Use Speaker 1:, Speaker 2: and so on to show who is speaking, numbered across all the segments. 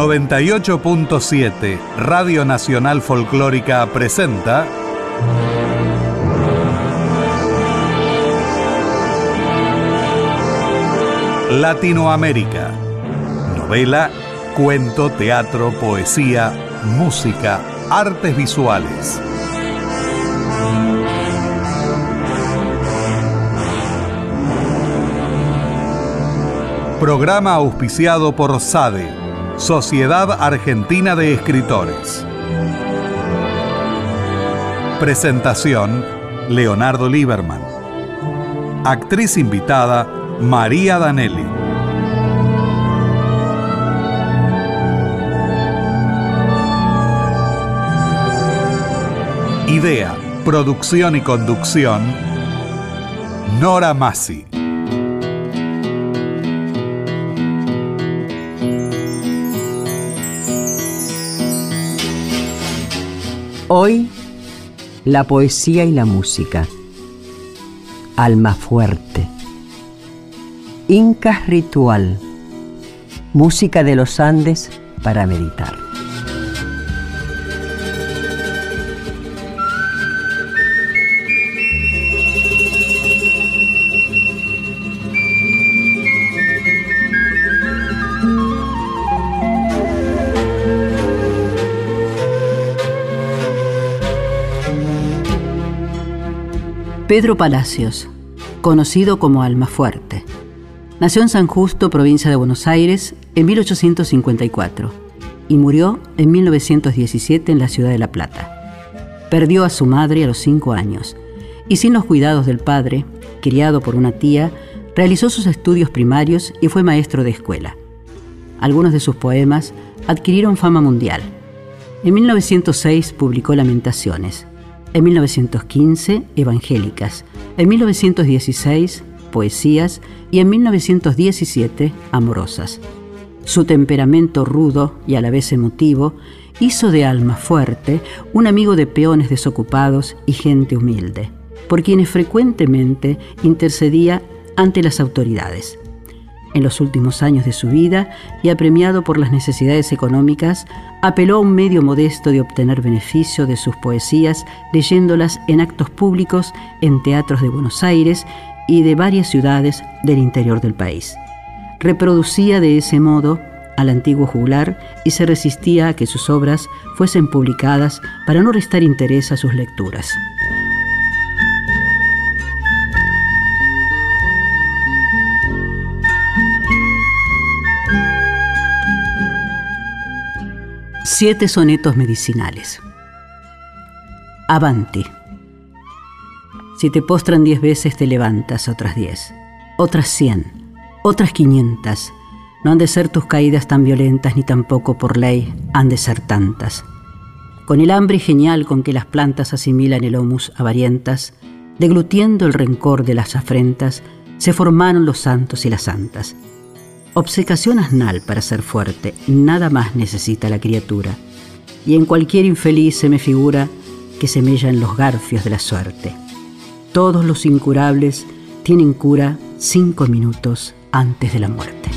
Speaker 1: 98.7 Radio Nacional Folclórica presenta Latinoamérica. Novela, cuento, teatro, poesía, música, artes visuales. Programa auspiciado por SADE, Sociedad Argentina de Escritores. Presentación, Leonardo Lieberman. Actriz invitada, María Danelli. Idea, producción y conducción, Nora Massi.
Speaker 2: Hoy, la poesía y la música. Alma fuerte. Incas ritual. Música de los Andes para meditar.
Speaker 3: Pedro Palacios, conocido como Almafuerte. Nació en San Justo, provincia de Buenos Aires, en 1854 y murió en 1917 en la ciudad de La Plata. Perdió a su madre a los cinco años y sin los cuidados del padre, criado por una tía, realizó sus estudios primarios y fue maestro de escuela. Algunos de sus poemas adquirieron fama mundial. En 1906 publicó Lamentaciones en 1915, Evangélicas. En 1916, Poesías. Y en 1917, Amorosas. Su temperamento rudo y a la vez emotivo hizo de alma fuerte un amigo de peones desocupados y gente humilde, por quienes frecuentemente intercedía ante las autoridades. En los últimos años de su vida, y apremiado por las necesidades económicas, apeló a un medio modesto de obtener beneficio de sus poesías leyéndolas en actos públicos en teatros de Buenos Aires y de varias ciudades del interior del país. Reproducía de ese modo al antiguo juglar y se resistía a que sus obras fuesen publicadas para no restar interés a sus lecturas. Siete sonetos medicinales. Avante. Si te postran diez veces, te levantas otras diez, otras cien, otras quinientas. No han de ser tus caídas tan violentas, ni tampoco por ley han de ser tantas. Con el hambre genial con que las plantas asimilan el homus avarientas, deglutiendo el rencor de las afrentas, se formaron los santos y las santas Obsecación asnal para ser fuerte, nada más necesita la criatura. Y en cualquier infeliz se me figura que se mellan los garfios de la suerte. Todos los incurables tienen cura cinco minutos antes de la muerte.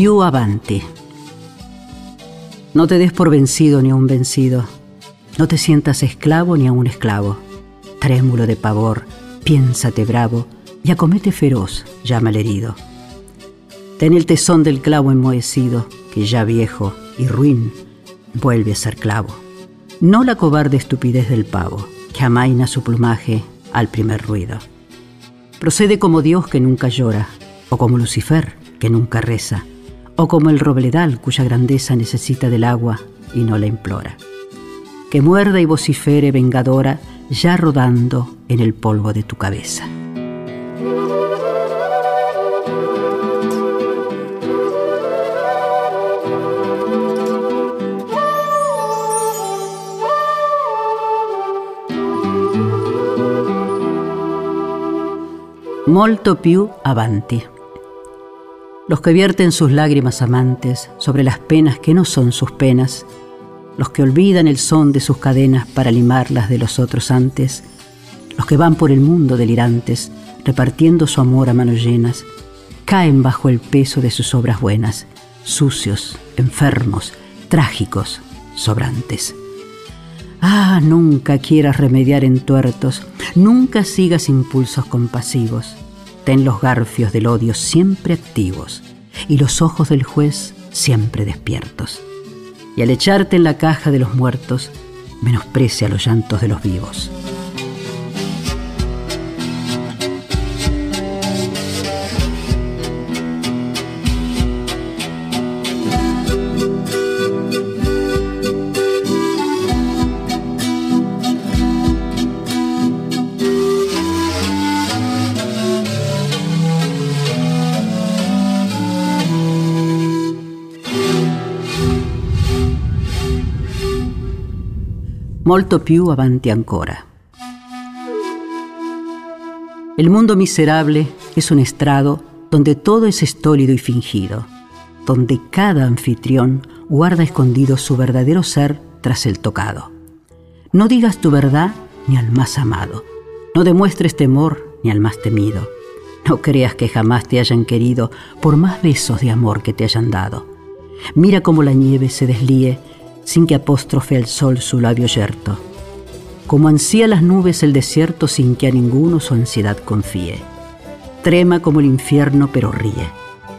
Speaker 3: Più avanti. No te des por vencido ni a un vencido. No te sientas esclavo ni a un esclavo. Trémulo de pavor, piénsate bravo y acomete feroz, llama al herido. Ten el tesón del clavo enmohecido, que ya viejo y ruin vuelve a ser clavo. No la cobarde estupidez del pavo, que amaina su plumaje al primer ruido. Procede como Dios que nunca llora, o como Lucifer que nunca reza o como el robledal cuya grandeza necesita del agua y no la implora. Que muerda y vocifere vengadora ya rodando en el polvo de tu cabeza. Molto più avanti. Los que vierten sus lágrimas amantes sobre las penas que no son sus penas, los que olvidan el son de sus cadenas para limarlas de los otros antes, los que van por el mundo delirantes, repartiendo su amor a manos llenas, caen bajo el peso de sus obras buenas, sucios, enfermos, trágicos, sobrantes. Ah, nunca quieras remediar entuertos, nunca sigas impulsos compasivos. Ten los garfios del odio siempre activos y los ojos del juez siempre despiertos. Y al echarte en la caja de los muertos, menosprecia los llantos de los vivos. Molto più avanti ancora. El mundo miserable es un estrado donde todo es estólido y fingido, donde cada anfitrión guarda escondido su verdadero ser tras el tocado. No digas tu verdad ni al más amado, no demuestres temor ni al más temido, no creas que jamás te hayan querido por más besos de amor que te hayan dado. Mira cómo la nieve se deslíe sin que apóstrofe el sol su labio yerto, como ansía las nubes el desierto sin que a ninguno su ansiedad confíe. Trema como el infierno pero ríe,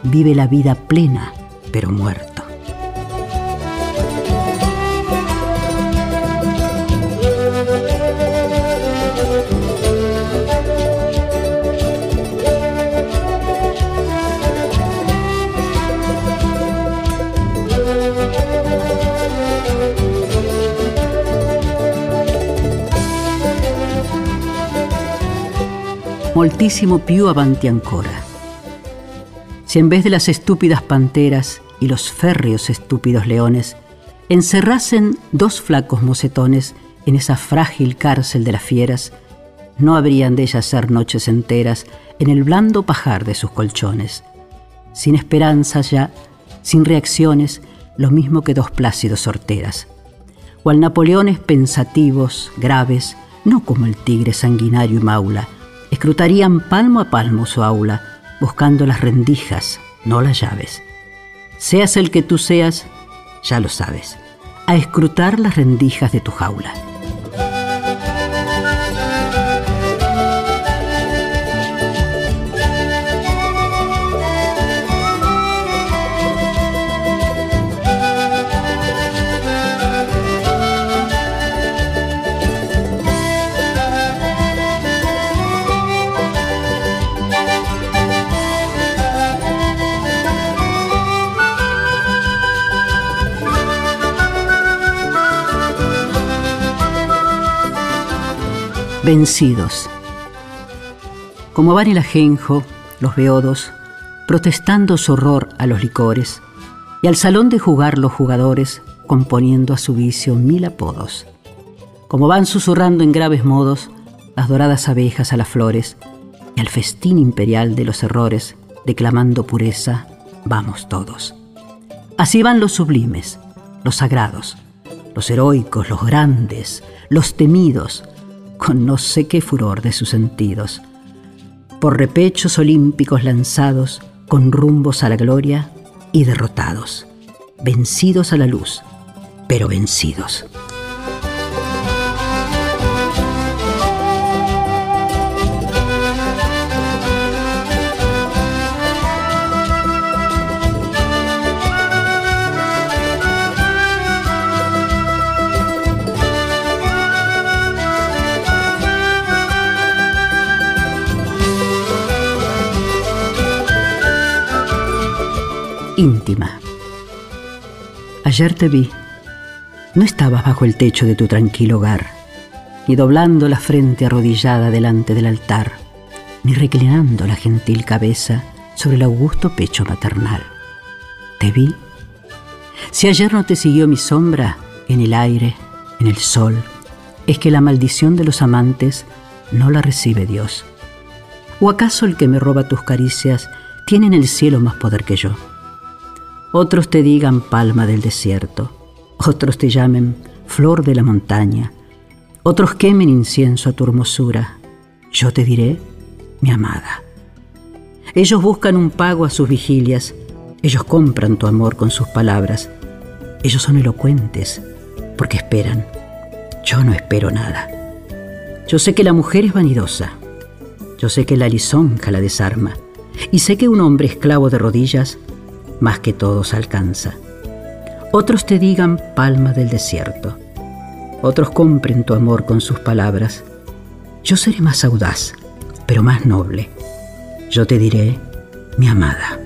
Speaker 3: vive la vida plena pero muerto. Moltísimo più avanti ancora. Si en vez de las estúpidas panteras y los férreos estúpidos leones encerrasen dos flacos mocetones en esa frágil cárcel de las fieras, no habrían de ellas ser noches enteras en el blando pajar de sus colchones, sin esperanzas ya, sin reacciones, lo mismo que dos plácidos sorteras, cual Napoleones pensativos, graves, no como el tigre sanguinario y maula, escrutarían palmo a palmo su aula, buscando las rendijas, no las llaves. Seas el que tú seas, ya lo sabes, a escrutar las rendijas de tu jaula. Vencidos. Como van el ajenjo, los beodos, protestando su horror a los licores, y al salón de jugar los jugadores, componiendo a su vicio mil apodos. Como van susurrando en graves modos las doradas abejas a las flores, y al festín imperial de los errores, declamando pureza, vamos todos. Así van los sublimes, los sagrados, los heroicos, los grandes, los temidos, no sé qué furor de sus sentidos, por repechos olímpicos lanzados, con rumbos a la gloria y derrotados, vencidos a la luz, pero vencidos. Íntima. Ayer te vi. No estabas bajo el techo de tu tranquilo hogar, ni doblando la frente arrodillada delante del altar, ni reclinando la gentil cabeza sobre el augusto pecho maternal. Te vi. Si ayer no te siguió mi sombra en el aire, en el sol, es que la maldición de los amantes no la recibe Dios. ¿O acaso el que me roba tus caricias tiene en el cielo más poder que yo? Otros te digan palma del desierto, otros te llamen flor de la montaña, otros quemen incienso a tu hermosura. Yo te diré, mi amada. Ellos buscan un pago a sus vigilias, ellos compran tu amor con sus palabras, ellos son elocuentes porque esperan. Yo no espero nada. Yo sé que la mujer es vanidosa, yo sé que la lisonja la desarma, y sé que un hombre esclavo de rodillas más que todos alcanza. Otros te digan palma del desierto, otros compren tu amor con sus palabras. Yo seré más audaz, pero más noble. Yo te diré, mi amada.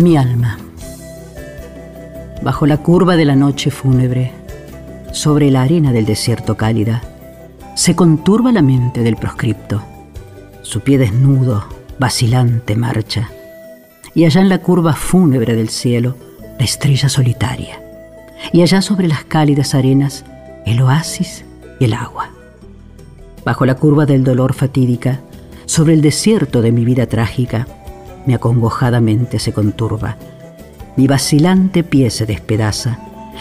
Speaker 3: Mi alma. Bajo la curva de la noche fúnebre, sobre la arena del desierto cálida, se conturba la mente del proscripto. Su pie desnudo, vacilante, marcha. Y allá en la curva fúnebre del cielo, la estrella solitaria. Y allá sobre las cálidas arenas, el oasis y el agua. Bajo la curva del dolor fatídica, sobre el desierto de mi vida trágica, mi acongojada mente se conturba, mi vacilante pie se despedaza,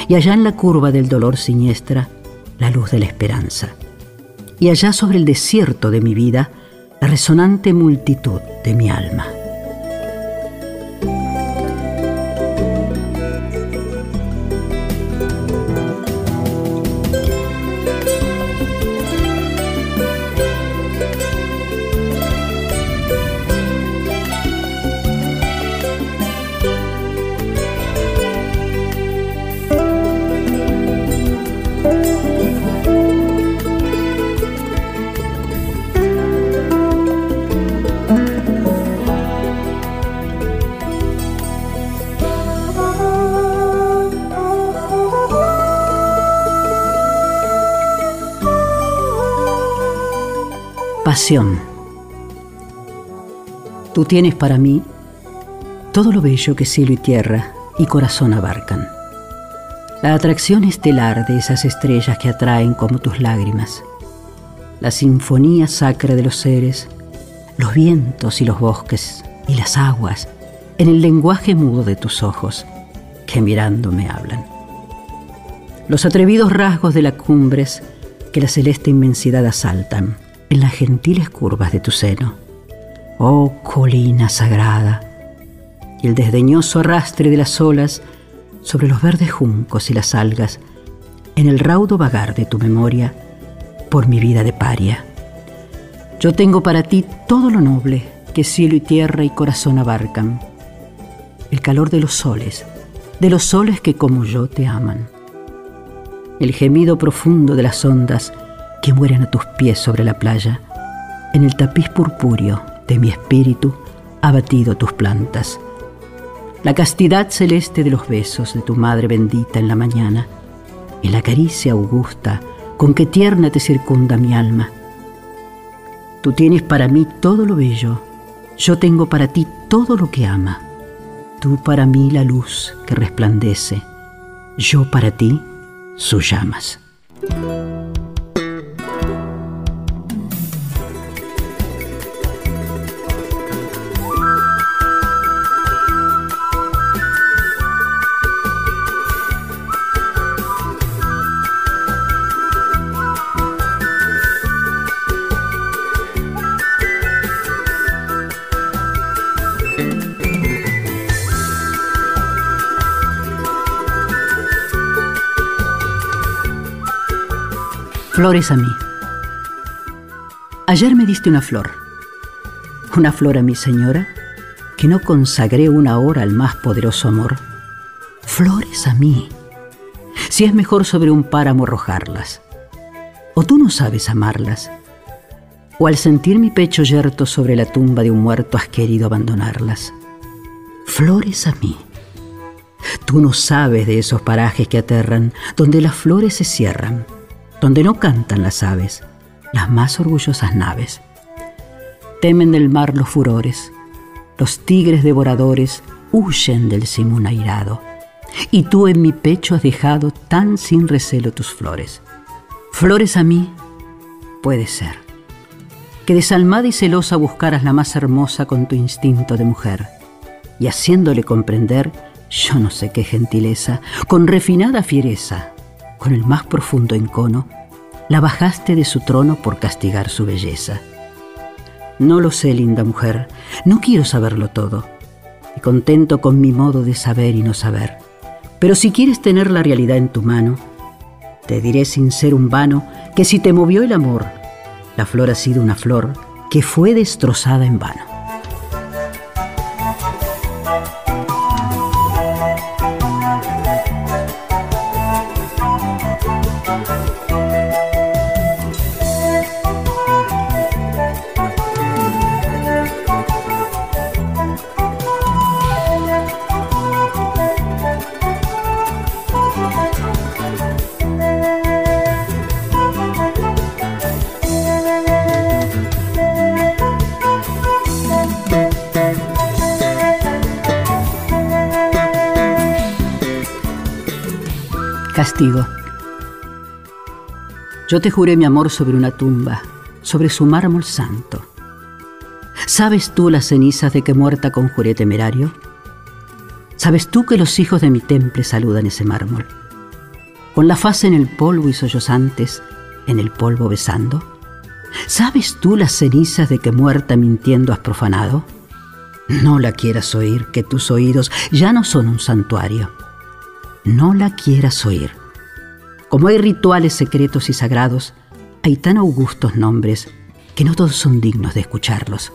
Speaker 3: y allá en la curva del dolor siniestra, la luz de la esperanza. Y allá sobre el desierto de mi vida, la resonante multitud de mi alma. Tú tienes para mí todo lo bello que cielo y tierra y corazón abarcan. La atracción estelar de esas estrellas que atraen como tus lágrimas. La sinfonía sacra de los seres, los vientos y los bosques y las aguas en el lenguaje mudo de tus ojos que mirando me hablan. Los atrevidos rasgos de las cumbres que la celeste inmensidad asaltan en las gentiles curvas de tu seno. Oh colina sagrada, y el desdeñoso arrastre de las olas sobre los verdes juncos y las algas, en el raudo vagar de tu memoria, por mi vida de paria. Yo tengo para ti todo lo noble que cielo y tierra y corazón abarcan, el calor de los soles, de los soles que como yo te aman, el gemido profundo de las ondas, que mueren a tus pies sobre la playa. En el tapiz purpúreo de mi espíritu ha batido tus plantas. La castidad celeste de los besos de tu madre bendita en la mañana y la caricia augusta con que tierna te circunda mi alma. Tú tienes para mí todo lo bello, yo tengo para ti todo lo que ama. Tú para mí la luz que resplandece, yo para ti sus llamas. Flores a mí. Ayer me diste una flor. Una flor a mi señora, que no consagré una hora al más poderoso amor. Flores a mí. Si es mejor sobre un páramo arrojarlas. ¿O tú no sabes amarlas? ¿O al sentir mi pecho yerto sobre la tumba de un muerto has querido abandonarlas? Flores a mí. Tú no sabes de esos parajes que aterran, donde las flores se cierran, donde no cantan las aves, las más orgullosas naves. Temen del mar los furores, los tigres devoradores huyen del simón airado, y tú en mi pecho has dejado tan sin recelo tus flores. Flores a mí, puede ser, que desalmada y celosa buscaras la más hermosa con tu instinto de mujer, y haciéndole comprender, yo no sé qué gentileza, con refinada fiereza, con el más profundo encono, la bajaste de su trono por castigar su belleza. No lo sé, linda mujer, no quiero saberlo todo, y contento con mi modo de saber y no saber. Pero si quieres tener la realidad en tu mano, te diré sin ser un vano que si te movió el amor, la flor ha sido una flor que fue destrozada en vano. Castigo. Yo te juré mi amor sobre una tumba, sobre su mármol santo. ¿Sabes tú las cenizas de que muerta conjuré temerario? ¿Sabes tú que los hijos de mi temple saludan ese mármol? Con la faz en el polvo y sollozantes, en el polvo besando. ¿Sabes tú las cenizas de que muerta mintiendo has profanado? No la quieras oír, que tus oídos ya no son un santuario no la quieras oír. Como hay rituales secretos y sagrados, hay tan augustos nombres que no todos son dignos de escucharlos.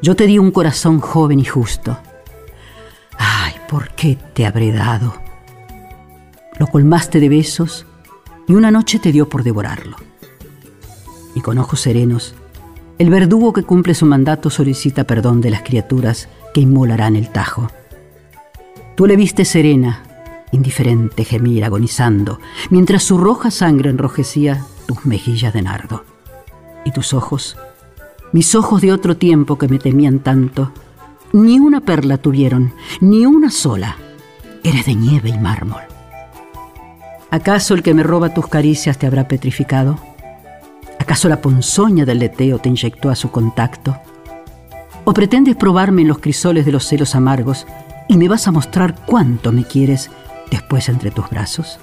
Speaker 3: Yo te di un corazón joven y justo. Ay, ¿por qué te habré dado? Lo colmaste de besos y una noche te dio por devorarlo. Y con ojos serenos, el verdugo que cumple su mandato solicita perdón de las criaturas que inmolarán el tajo. Tú le viste serena, indiferente gemir agonizando, mientras su roja sangre enrojecía tus mejillas de nardo. Y tus ojos, mis ojos de otro tiempo que me temían tanto, ni una perla tuvieron, ni una sola. Eres de nieve y mármol. ¿Acaso el que me roba tus caricias te habrá petrificado? ¿Acaso la ponzoña del leteo te inyectó a su contacto? ¿O pretendes probarme en los crisoles de los celos amargos y me vas a mostrar cuánto me quieres después entre tus brazos?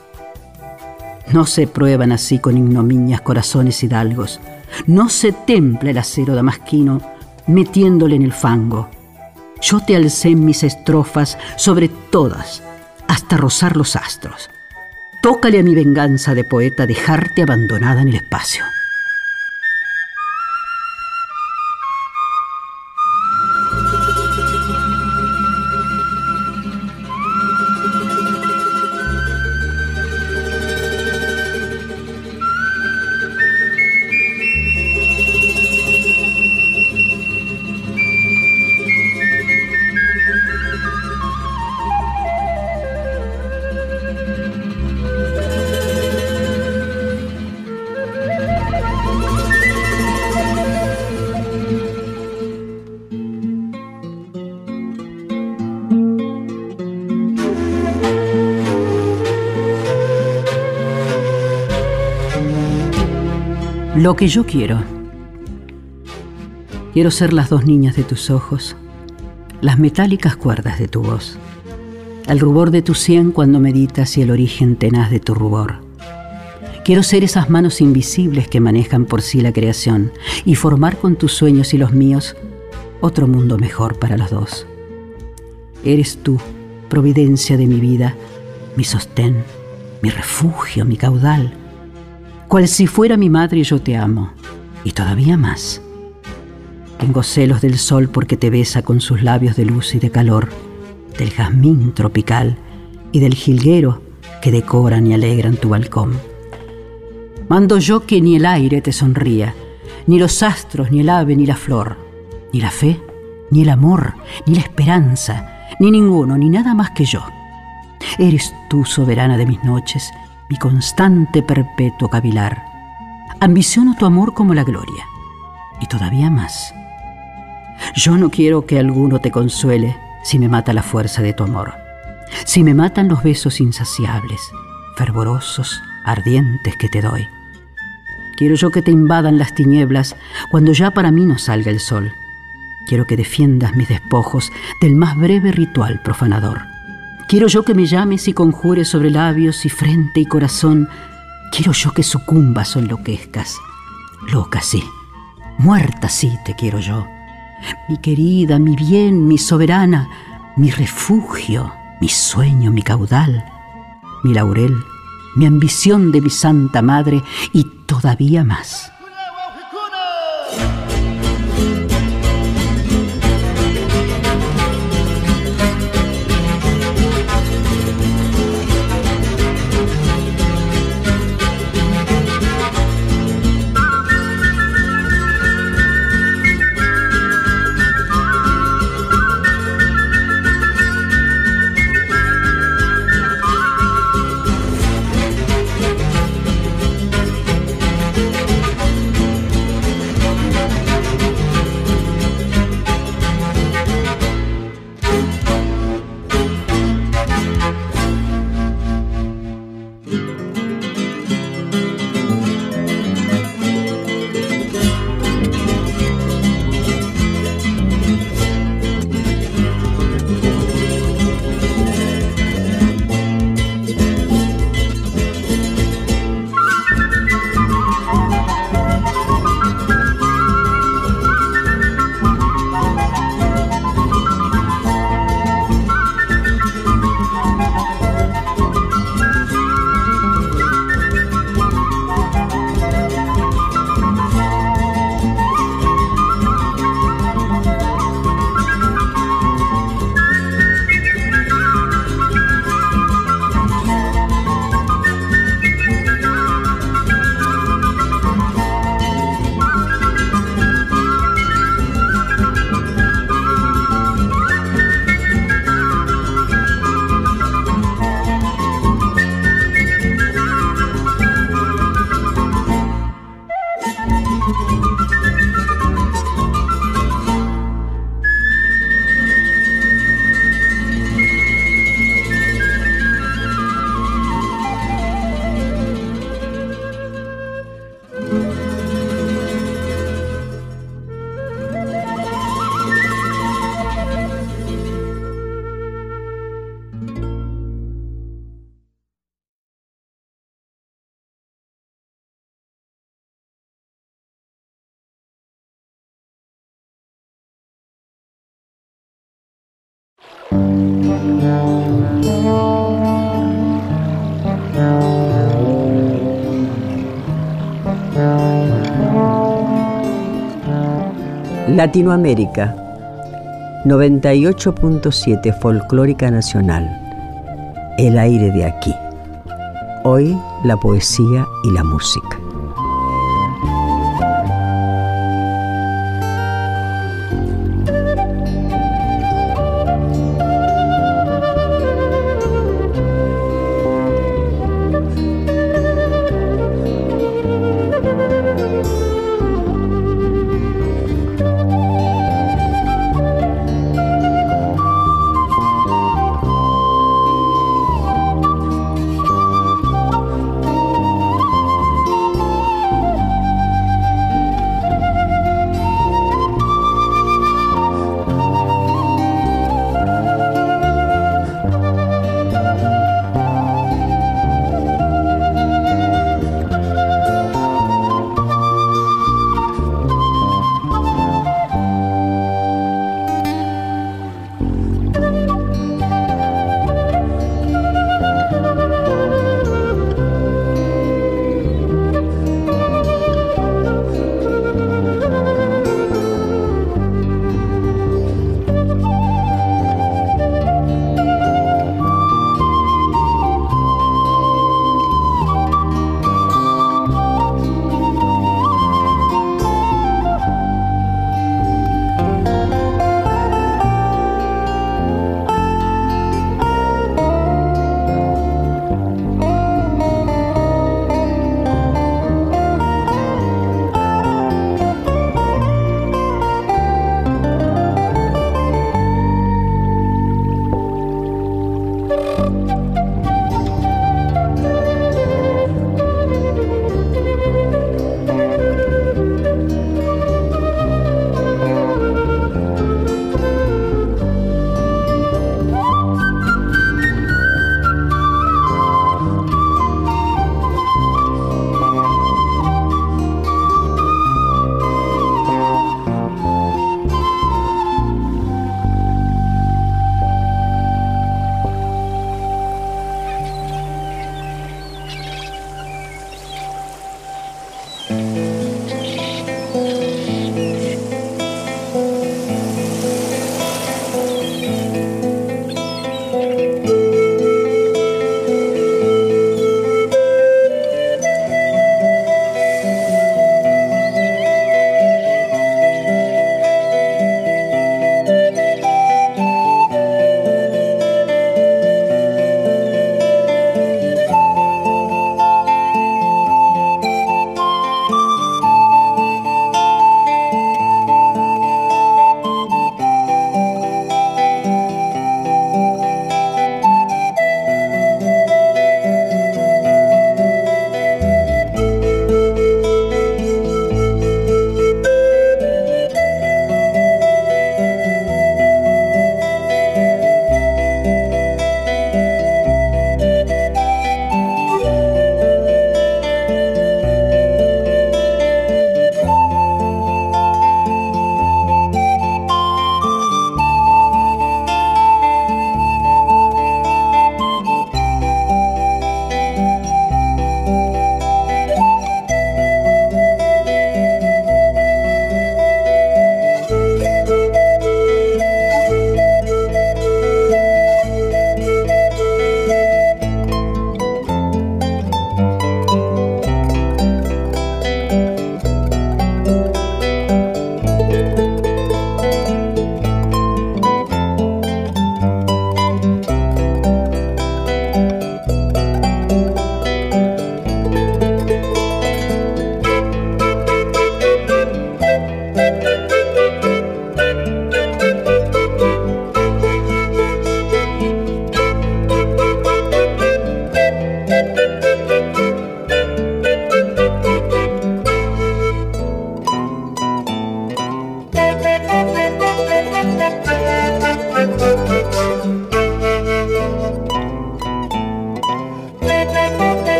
Speaker 3: No se prueban así con ignominias corazones hidalgos. No se templa el acero damasquino metiéndole en el fango. Yo te alcé mis estrofas sobre todas, hasta rozar los astros. Tócale a mi venganza de poeta dejarte abandonada en el espacio. Lo que yo quiero. Quiero ser las dos niñas de tus ojos, las metálicas cuerdas de tu voz, el rubor de tu sien cuando meditas y el origen tenaz de tu rubor. Quiero ser esas manos invisibles que manejan por sí la creación y formar con tus sueños y los míos otro mundo mejor para los dos. Eres tú, providencia de mi vida, mi sostén, mi refugio, mi caudal cual si fuera mi madre yo te amo, y todavía más. Tengo celos del sol porque te besa con sus labios de luz y de calor, del jazmín tropical y del jilguero que decoran y alegran tu balcón. Mando yo que ni el aire te sonría, ni los astros, ni el ave, ni la flor, ni la fe, ni el amor, ni la esperanza, ni ninguno, ni nada más que yo. Eres tú soberana de mis noches, mi constante perpetuo cavilar. Ambiciono tu amor como la gloria, y todavía más. Yo no quiero que alguno te consuele si me mata la fuerza de tu amor, si me matan los besos insaciables, fervorosos, ardientes que te doy. Quiero yo que te invadan las tinieblas cuando ya para mí no salga el sol. Quiero que defiendas mis despojos del más breve ritual profanador. Quiero yo que me llames y conjures sobre labios y frente y corazón. Quiero yo que sucumbas o enloquezcas. Loca sí, muerta sí te quiero yo. Mi querida, mi bien, mi soberana, mi refugio, mi sueño, mi caudal, mi laurel, mi ambición de mi santa madre y todavía más.
Speaker 2: Latinoamérica 98.7 Folclórica Nacional El aire de aquí. Hoy la poesía y la música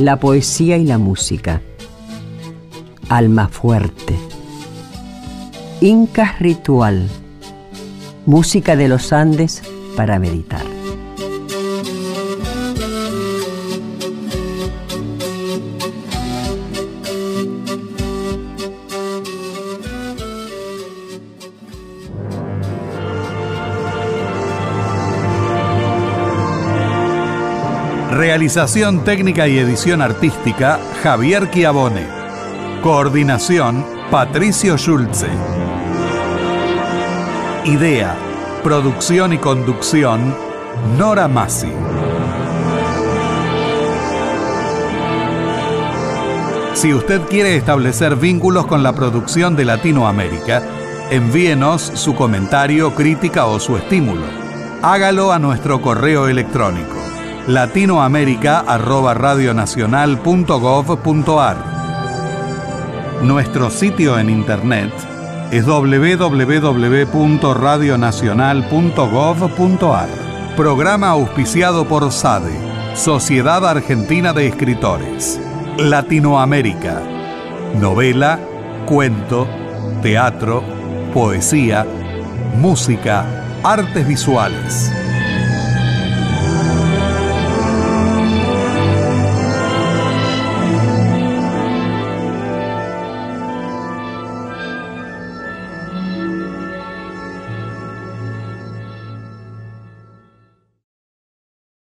Speaker 2: la poesía y la música. Alma fuerte. Incas ritual. Música de los Andes para meditar.
Speaker 1: Realización técnica y edición artística, Javier Chiavone. Coordinación, Patricio Schulze. Idea, producción y conducción, Nora Massi. Si usted quiere establecer vínculos con la producción de Latinoamérica, envíenos su comentario, crítica o su estímulo. Hágalo a nuestro correo electrónico latinoamerica.radionacional.gov.ar. Nuestro sitio en internet es www.radionacional.gov.ar. Programa auspiciado por SADE, Sociedad Argentina de Escritores. Latinoamérica. Novela, cuento, teatro, poesía, música, artes visuales.